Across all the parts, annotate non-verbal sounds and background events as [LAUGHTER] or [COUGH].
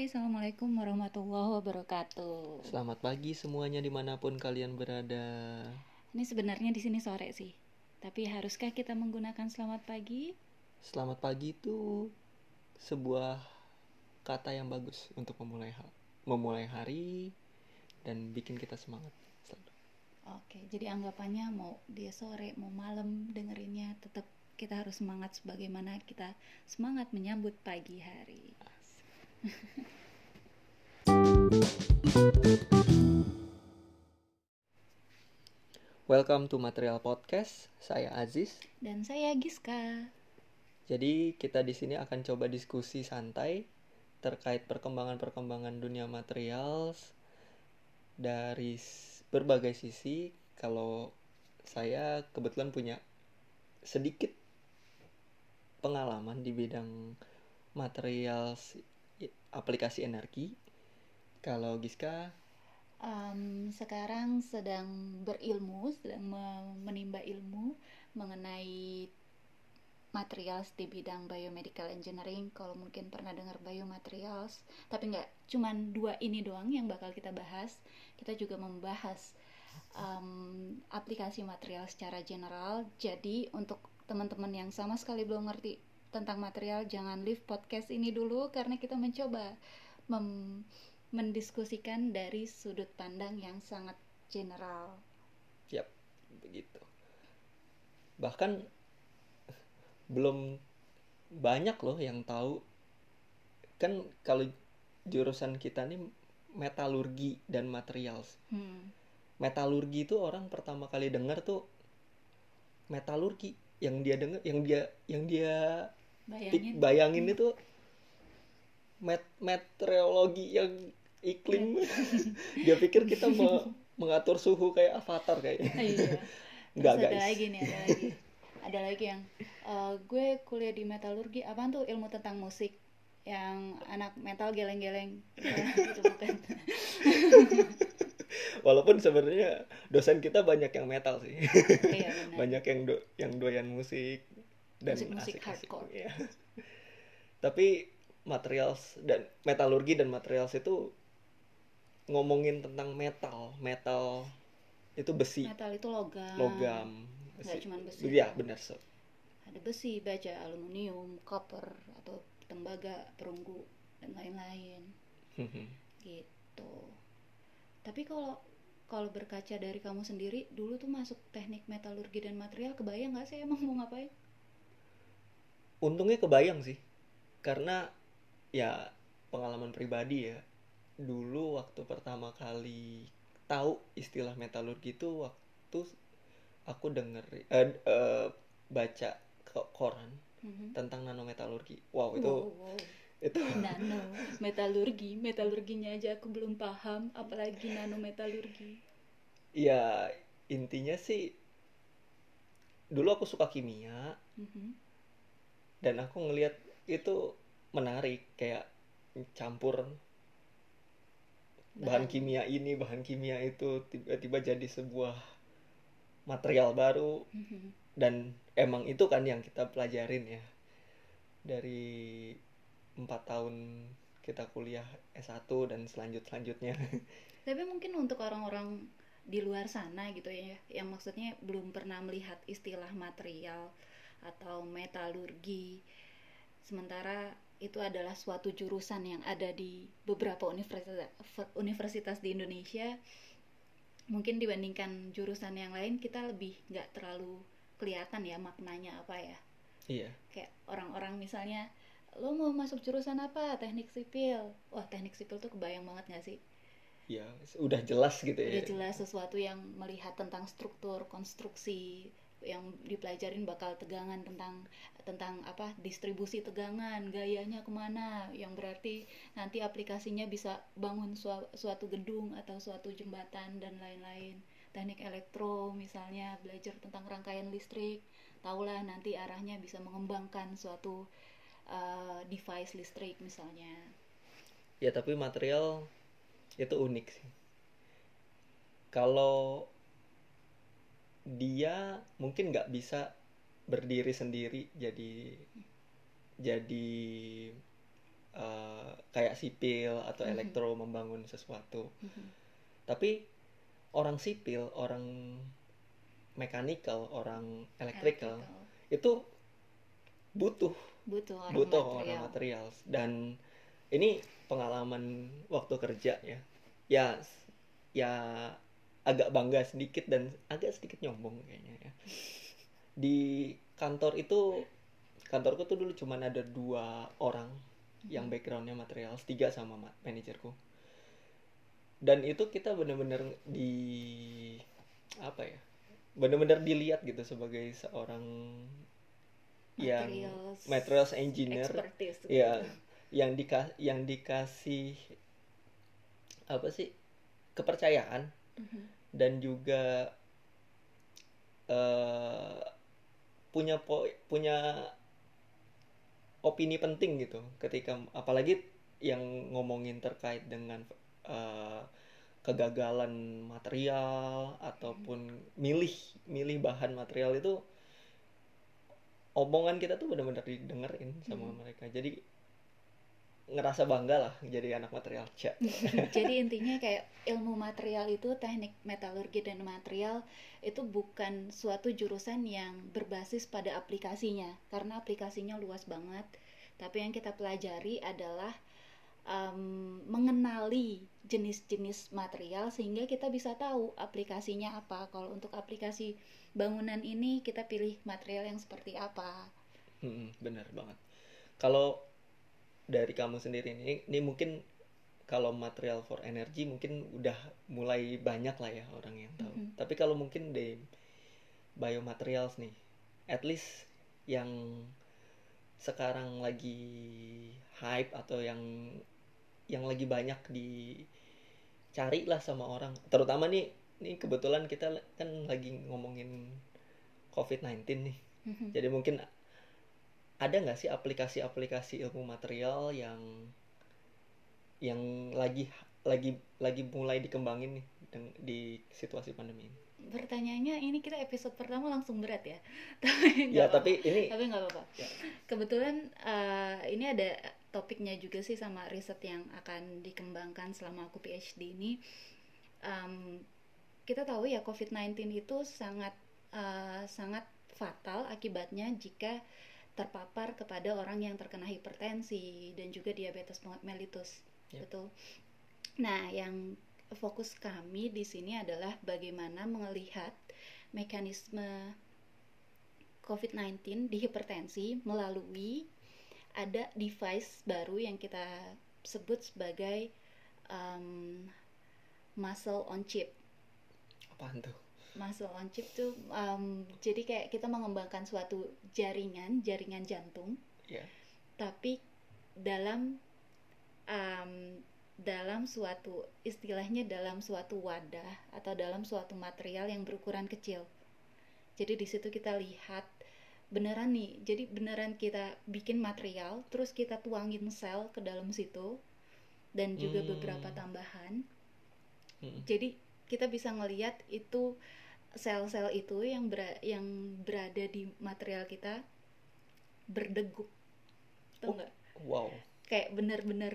Hai, Assalamualaikum warahmatullahi wabarakatuh. Selamat pagi semuanya di mana pun kalian berada. Ini sebenarnya di sini sore sih. Tapi haruskah kita menggunakan selamat pagi? Selamat pagi itu sebuah kata yang bagus untuk memulai ha- memulai hari dan bikin kita semangat. selalu. Oke, jadi anggapannya mau dia sore, mau malam dengerinnya tetap kita harus semangat sebagaimana kita semangat menyambut pagi hari. Welcome to Material Podcast. Saya Aziz. Dan saya Giska. Jadi kita di sini akan coba diskusi santai terkait perkembangan-perkembangan dunia material dari berbagai sisi. Kalau saya kebetulan punya sedikit pengalaman di bidang material aplikasi energi. Kalau Giska, Em, sekarang sedang berilmu, sedang me- menimba ilmu mengenai materials di bidang biomedical engineering. Kalau mungkin pernah dengar biomaterials, tapi nggak cuman dua ini doang yang bakal kita bahas. Kita juga membahas em, aplikasi material secara general. Jadi untuk teman-teman yang sama sekali belum ngerti tentang material, jangan leave podcast ini dulu karena kita mencoba mem- mendiskusikan dari sudut pandang yang sangat general. Yap, begitu. Bahkan belum banyak loh yang tahu. Kan kalau jurusan kita nih metalurgi dan materials. Hmm. Metalurgi itu orang pertama kali dengar tuh metalurgi yang dia dengar yang dia yang dia Bayangin. bayangin itu met meteorologi yang iklim. [LAUGHS] Dia pikir kita me- mengatur suhu kayak avatar kayaknya. Iya. Enggak, [LAUGHS] Terus ada guys. lagi nih, ada lagi. [LAUGHS] Ada lagi yang eh, gue kuliah di metalurgi, apaan tuh? Ilmu tentang musik. Yang anak metal geleng-geleng. Bukan. Walaupun sebenarnya dosen kita banyak yang metal sih. Iya benar. Banyak yang do yang doyan musik dan Musik-musik hardcore. iya. [LAUGHS] tapi materials dan metalurgi dan materials itu ngomongin tentang metal. Metal itu besi. Metal itu logam. Logam. Nggak cuman besi. iya benar so. Ada besi baja aluminium copper atau tembaga perunggu dan lain-lain. Gitu. Tapi kalau kalau berkaca dari kamu sendiri dulu tuh masuk teknik metalurgi dan material kebayang nggak sih emang mau ngapain untungnya kebayang sih karena ya pengalaman pribadi ya dulu waktu pertama kali tahu istilah metalurgi itu waktu aku denger eh, eh, baca ko- koran Mhm. tentang nanometalurgi wow itu Wow, wow. itu [LAUGHS] nano metalurgi metalurginya aja aku belum paham apalagi nano metalurgi ya intinya sih dulu aku suka kimia Mhm. Dan aku ngelihat itu menarik kayak campur bahan Bahan. kimia ini bahan kimia itu tiba-tiba jadi sebuah material baru Mhm. dan emang itu kan yang kita pelajarin ya dari empat tahun kita kuliah S1 dan selanjut selanjutnya [LAUGHS] tapi mungkin untuk orang-orang di luar sana gitu ya yang maksudnya belum pernah melihat istilah material atau metalurgi. Sementara itu adalah suatu jurusan yang ada di beberapa universitas universitas di Indonesia. Mungkin dibandingkan jurusan yang lain kita lebih nggak terlalu kelihatan ya maknanya apa ya. Iya. Kayak orang-orang misalnya lo mau masuk jurusan apa? Teknik sipil. Wah teknik sipil tuh kebayang banget nggak sih? Ya udah jelas gitu ya. Udah jelas sesuatu yang melihat tentang struktur konstruksi yang dipelajarin bakal tegangan tentang tentang apa distribusi tegangan gayanya ke mana yang berarti nanti aplikasinya bisa bangun sua- suatu gedung atau suatu jembatan dan lain-lain. Teknik elektro misalnya belajar tentang rangkaian listrik tahulah nanti arahnya bisa mengembangkan suatu uh, device listrik misalnya. Ya tapi material itu unik sih. Kalau dia mungkin nggak bisa berdiri sendiri jadi jadi eh, kayak sipil atau Mhm. elektro membangun sesuatu Mhm. tapi orang sipil orang mechanical orang electrical itu butuh butuh orang butuh material. orang material dan ini pengalaman waktu kerja ya ya ya agak bangga sedikit dan agak sedikit nyombong kayaknya ya [LAUGHS] di kantor itu kantorku tuh dulu cuman ada dua orang yang Mhm. backgroundnya material tiga sama ma- manajerku dan itu kita bener-bener di apa ya bener-bener dilihat gitu sebagai seorang yang Materials materials engineer gitu. ya yang dika yang dikasih apa sih kepercayaan Mhm. dan juga eh punya po punya opini penting gitu ketika apalagi yang ngomongin terkait dengan eh, kegagalan material ataupun milih milih bahan material itu omongan kita tuh benar-benar didengerin sama Hmm. mereka jadi ngerasa bangga lah jadi anak material Cak. [LAUGHS] Jadi [LAUGHS] intinya kayak ilmu material itu teknik metalurgi dan material itu bukan suatu jurusan yang berbasis pada aplikasinya karena aplikasinya luas banget. Tapi yang kita pelajari adalah em, mengenali jenis-jenis material sehingga kita bisa tahu aplikasinya apa. Kalau untuk aplikasi bangunan ini kita pilih material yang seperti apa. Mm, benar banget. Kalau dari kamu sendiri ini, ini mungkin kalau material for energy mungkin udah mulai banyak lah ya orang yang tahu. Mhm. Tapi kalau mungkin di biomaterials nih, at least yang sekarang lagi hype atau yang yang lagi banyak dicari lah sama orang. Terutama nih, nih kebetulan kita kan lagi ngomongin COVID-19 nih. Mhm. Jadi mungkin ada nggak sih aplikasi-aplikasi ilmu material yang yang lagi lagi lagi mulai dikembangin nih di situasi pandemi ini? Pertanyaannya ini kita episode pertama langsung berat ya. [LAUGHS] Tapi Ya tapi ini tapi nggak apa-apa Ya. kebetulan eh, ini ada topiknya juga sih sama riset yang akan dikembangkan selama aku PhD ini Em, kita tahu ya COVID-19 itu sangat eh, sangat fatal akibatnya jika terpapar kepada orang yang terkena hipertensi dan juga diabetes mellitus Ya. betul nah yang fokus kami di sini adalah bagaimana melihat mekanisme COVID-19 di hipertensi melalui ada device baru yang kita sebut sebagai um, muscle on chip. apaan tuh? Muscle on chip tuh um, jadi kayak kita mengembangkan suatu jaringan, jaringan jantung, Ya. tapi dalam um, dalam suatu istilahnya dalam suatu wadah atau dalam suatu material yang berukuran kecil. Jadi di situ kita lihat beneran nih. Jadi beneran kita bikin material, terus kita tuangin sel ke dalam situ dan juga Hmm. beberapa tambahan. Mm-mm. Jadi kita bisa ngelihat itu sel-sel itu yang bera- yang berada di material kita berdegup. Tahu Oh. nggak? Wow, Kayak bener-bener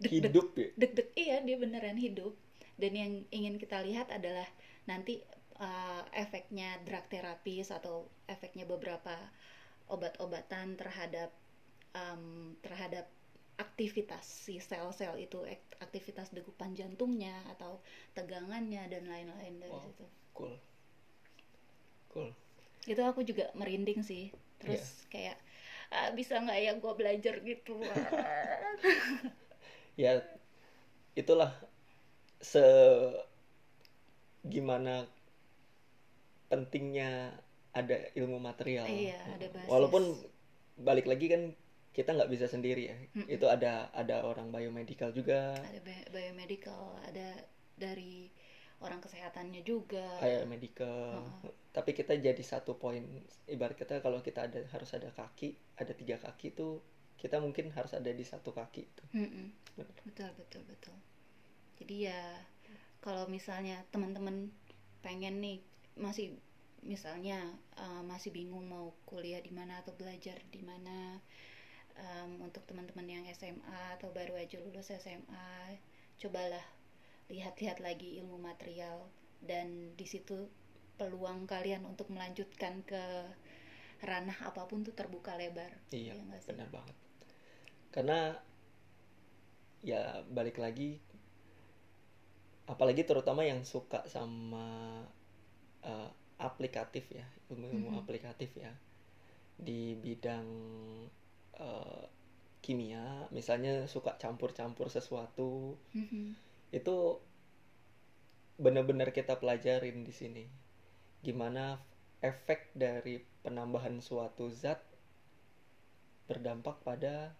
hidup ya. deg-deg iya dia beneran hidup dan yang ingin kita lihat adalah nanti uh, efeknya drug terapis atau efeknya beberapa obat-obatan terhadap um, terhadap aktivitas si sel-sel itu aktivitas degupan jantungnya atau tegangannya dan lain-lain dari Wow. situ Cool. Cool. itu aku juga merinding sih terus kayak "Ah, bisa nggak ya gue belajar gitu [LAUGHS] Ya itulah se gimana pentingnya ada ilmu material. Iya, ada basis. Walaupun balik lagi kan kita nggak bisa sendiri ya. Mm-mm. Itu ada ada orang biomedical juga, ada bi- biomedical ada dari orang kesehatannya juga kayak medical. Heeh. Tapi kita jadi satu poin. Ibarat kita kalau kita ada harus ada kaki, ada tiga kaki tuh kita mungkin harus ada di satu kaki tuh. Mm-mm. Benar. betul betul betul jadi ya kalau misalnya teman-teman pengen nih masih misalnya uh, masih bingung mau kuliah di mana atau belajar di mana um, untuk teman-teman yang SMA atau baru aja lulus SMA cobalah lihat-lihat lagi ilmu material dan di situ peluang kalian untuk melanjutkan ke ranah apa pun tuh terbuka lebar iya sih? benar banget karena ya balik lagi apalagi terutama yang suka sama eh, aplikatif ya ilmu-ilmu Mhm. aplikatif ya di bidang eh, kimia misalnya suka campur-campur sesuatu Mhm. itu benar-benar kita pelajarin di sini. Gimana efek dari penambahan suatu zat berdampak pada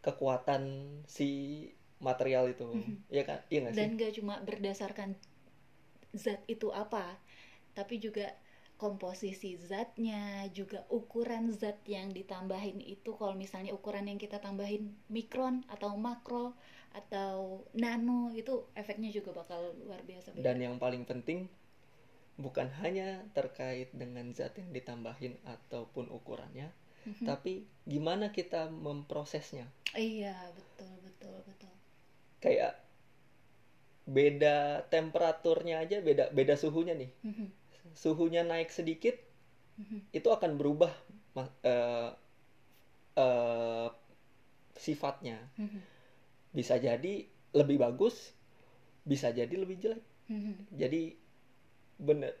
kekuatan si material itu. Mhm. ya kan? Iya nggak sih? Dan gak cuma berdasarkan zat itu apa tapi juga komposisi zatnya juga ukuran zat yang ditambahin itu kalau misalnya ukuran yang kita tambahin mikron atau makro atau nano itu efeknya juga bakal luar biasa beda. dan yang paling penting bukan hanya terkait dengan zat yang ditambahin ataupun ukurannya Mhm. tapi gimana kita memprosesnya iya betul betul betul kayak beda temperaturnya aja beda beda suhunya nih Mhm. Suhunya naik sedikit Mhm. itu akan berubah eh, eh, sifatnya Mhm. bisa jadi lebih bagus bisa jadi lebih jelek Mhm. jadi bener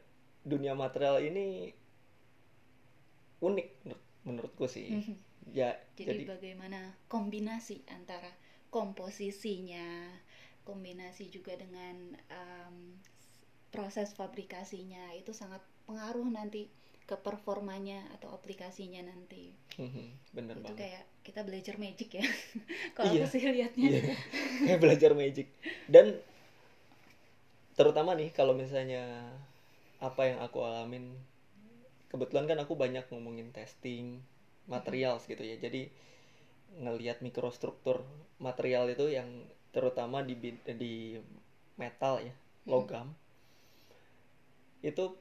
dunia material ini unik menurut- menurutku sih Mhm. ya Jadi, jadi bagaimana kombinasi antara komposisinya, kombinasi juga dengan um, proses fabrikasinya itu sangat pengaruh nanti ke performanya atau aplikasinya nanti. Mhm, bener itu banget kayak kita belajar magic ya. [LAUGHS] Kalau Iya. aku sih lihatnya. Iya, [LAUGHS] kayak belajar magic. Dan terutama nih kalau misalnya apa yang aku alamin, kebetulan kan aku banyak ngomongin testing materials gitu ya. Jadi ngelihat mikrostruktur material itu yang terutama di di metal ya, logam. Itu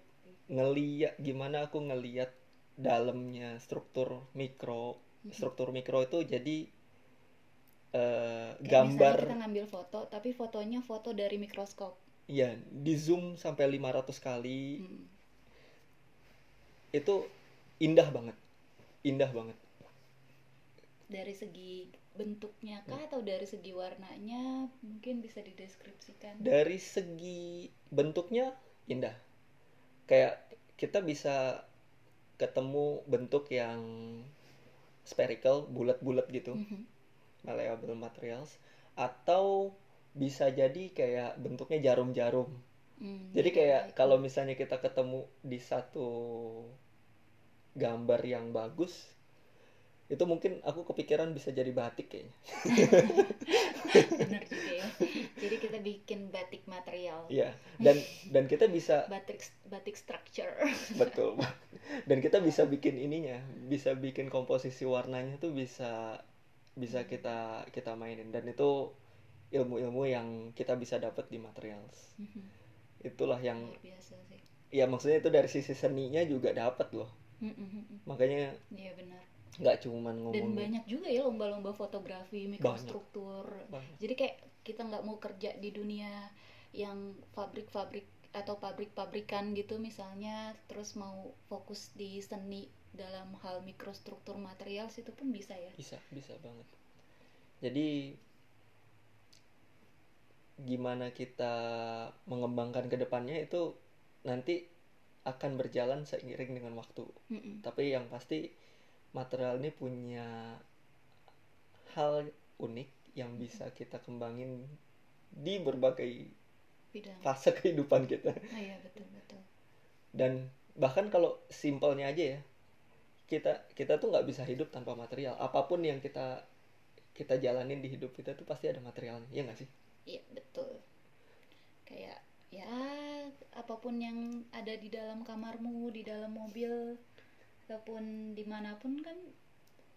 ngeliat gimana aku ngeliat dalamnya struktur mikro. Struktur mikro itu jadi Kayak gambar kita ngambil foto, tapi fotonya foto dari mikroskop. ya di zoom sampai 500 kali. Hmm. itu indah banget. Indah banget. Dari segi bentuknya kah atau dari segi warnanya? Mungkin bisa dideskripsikan. dari segi bentuknya indah kayak kita bisa ketemu bentuk yang spherical bulat-bulat gitu Mhm. malleable materials atau bisa jadi kayak bentuknya jarum-jarum Hmm, Jadi iya, kayak itu. kalau misalnya kita ketemu di satu gambar yang bagus, itu mungkin aku kepikiran bisa jadi batik kayaknya. [LAUGHS] benar juga ya. Kita bikin batik material, Iya. Dan dan kita bisa [LAUGHS] batik batik structure. [LAUGHS] betul. Dan kita bisa bikin ininya, bisa bikin komposisi warnanya tuh bisa bisa kita kita mainin dan itu ilmu-ilmu yang kita bisa dapat di materials. Mhm. Itulah yang biasa sih. ya maksudnya itu dari sisi seninya juga dapat loh. Mhm. Makanya Iya benar. nggak cuman Dan ngomongin banyak juga ya lomba-lomba fotografi mikrostruktur. Banyak. Jadi kayak kita nggak mau kerja di dunia yang pabrik-pabrik atau pabrik-pabrikan gitu misalnya, terus mau fokus di seni dalam hal mikrostruktur material itu pun bisa ya. bisa bisa banget jadi gimana kita mengembangkan ke depannya itu nanti akan berjalan seiring dengan waktu Mhm. tapi yang pasti material ini punya hal unik yang bisa kita kembangin di berbagai Bidang. fase kehidupan kita Ah, iya betul betul. dan bahkan kalau simpelnya aja ya kita kita tuh nggak bisa hidup tanpa material apa pun yang kita kita jalanin di hidup kita tuh pasti ada materialnya ya nggak sih Iya betul. Kayak ya apa pun yang ada di dalam kamarmu, di dalam mobil ataupun di mana pun kan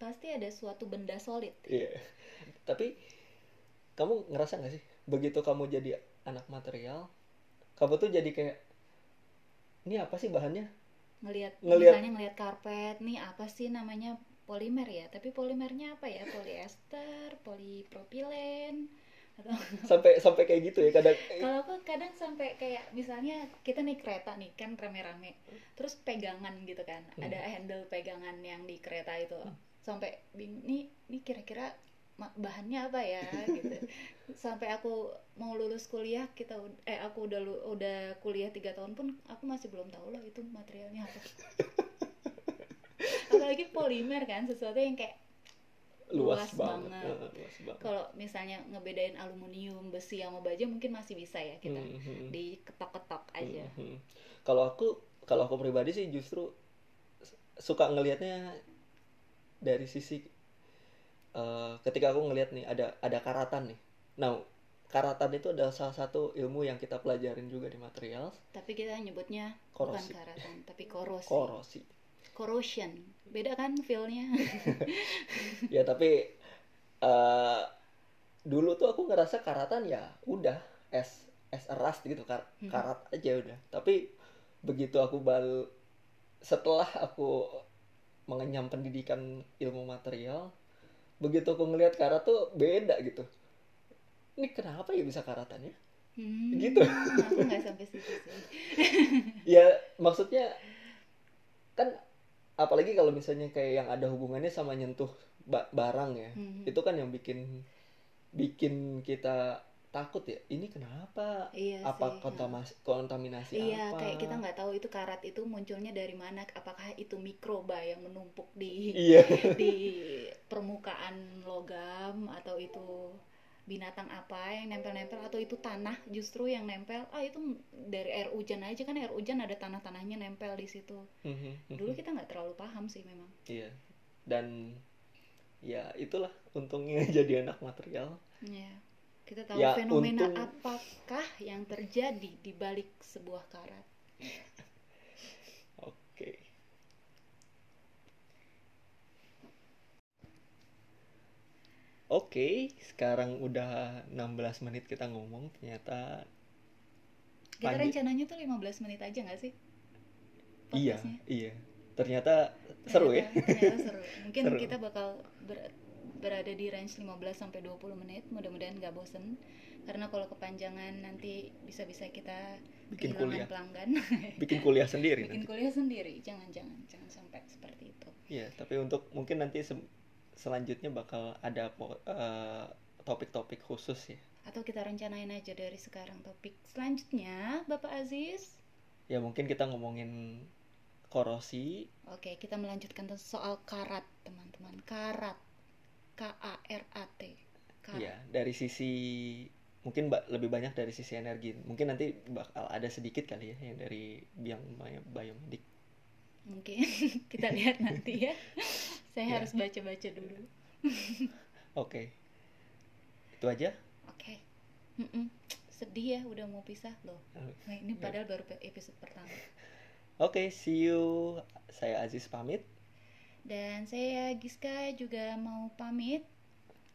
pasti ada suatu benda solid. iya. Tapi kamu ngerasa nggak sih begitu kamu jadi anak material kamu tuh jadi kayak ini apa sih bahannya? Ngelihat misalnya ngelihat karpet nih apa sih namanya polimer ya? Tapi polimernya apa ya? Polyester polipropilen atau [LAUGHS] sampai sampai kayak gitu ya kadang kalau aku kadang sampai kayak misalnya kita naik kereta nih kan rame-rame terus pegangan gitu kan Hmm. ada handle pegangan yang di kereta itu sampai bingung nih nih kira-kira bahannya apa ya gitu [LAUGHS] sampai aku mau lulus kuliah kita eh aku udah udah kuliah tiga tahun pun aku masih belum tahu loh itu materialnya apa [LAUGHS] apalagi polimer kan sesuatu yang kayak luas, luas banget, banget. Luas banget. kalau misalnya ngebedain aluminium besi sama baja mungkin masih bisa ya kita Hmm, hmm. diketok-ketok aja Hmm, hmm. Kalau aku kalau aku pribadi sih justru suka ngelihatnya dari sisi eh, ketika aku ngelihat nih ada ada karatan nih. Nah, karatan itu adalah salah satu ilmu yang kita pelajarin juga di material tapi kita nyebutnya Korosi. bukan karatan tapi korosi korosi. corrosion beda kan feelnya [LAUGHS] Ya tapi eh dulu tuh aku ngerasa karatan ya udah es es eras gitu kar Mhm. karat aja udah. Tapi begitu aku bal setelah aku mengenyam pendidikan ilmu material, begitu aku ngelihat karat tuh beda gitu. Ini kenapa ya bisa karatannya? Hmm, Gitu. aku nggak sampai situ sih [LAUGHS] Ya maksudnya kan apalagi kalau misalnya kayak yang ada hubungannya sama nyentuh ba- barang ya. Mhm. itu kan yang bikin bikin kita takut ya ini kenapa? Iya apa sih kontaminasi kontaminasi iya apa? kayak kita nggak tahu itu karat itu munculnya dari mana apakah itu mikroba yang menumpuk di iya. [LAUGHS] di permukaan logam atau itu binatang apa yang nempel-nempel atau itu tanah justru yang nempel ah itu dari air hujan aja kan air hujan ada tanah-tanahnya nempel di situ. Dulu kita nggak terlalu paham sih memang. Iya dan ya itulah untungnya [LAUGHS] jadi anak material. Ya kita tahu Ya, fenomena untung- apakah yang terjadi di balik sebuah karat oke Oke, sekarang udah 16 menit kita ngomong, ternyata kita rencananya tuh 15 menit aja nggak sih iya, podcastnya? iya. Ternyata seru ya. Ternyata- ternyata seru mungkin Seru. kita bakal ber- berada di range 15 sampai 20 menit mudah-mudahan nggak bosen karena kalau kepanjangan nanti bisa-bisa kita Bikin kuliah. pelanggan [LAUGHS] Bikin kuliah sendiri bikin nanti. kuliah sendiri jangan-jangan jangan sampai seperti itu Iya, tapi untuk mungkin nanti se- selanjutnya bakal ada eh, topik-topik khusus ya. atau kita rencanain aja dari sekarang topik selanjutnya Bapak Aziz Ya mungkin kita ngomongin korosi. oke kita melanjutkan soal karat teman-teman karat K A R A T karat Ya, dari sisi mungkin ba- lebih banyak dari sisi energi. Mungkin nanti bakal ada sedikit kali ya yang dari yang bio- biomedik. mungkin [LAUGHS] kita lihat nanti ya [LAUGHS] saya Ya. harus baca-baca dulu [LAUGHS] Oke. Itu aja. oke Mm-mm. sedih ya udah mau pisah loh nah, ini padahal baru episode pertama Oke, see you. Saya Aziz pamit. Dan saya Giska juga mau pamit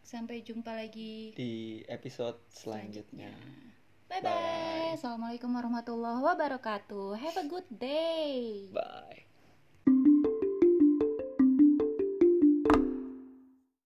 sampai jumpa lagi di episode selanjutnya. bye Bye. bye assalamualaikum warahmatullahi wabarakatuh have a good day Bye.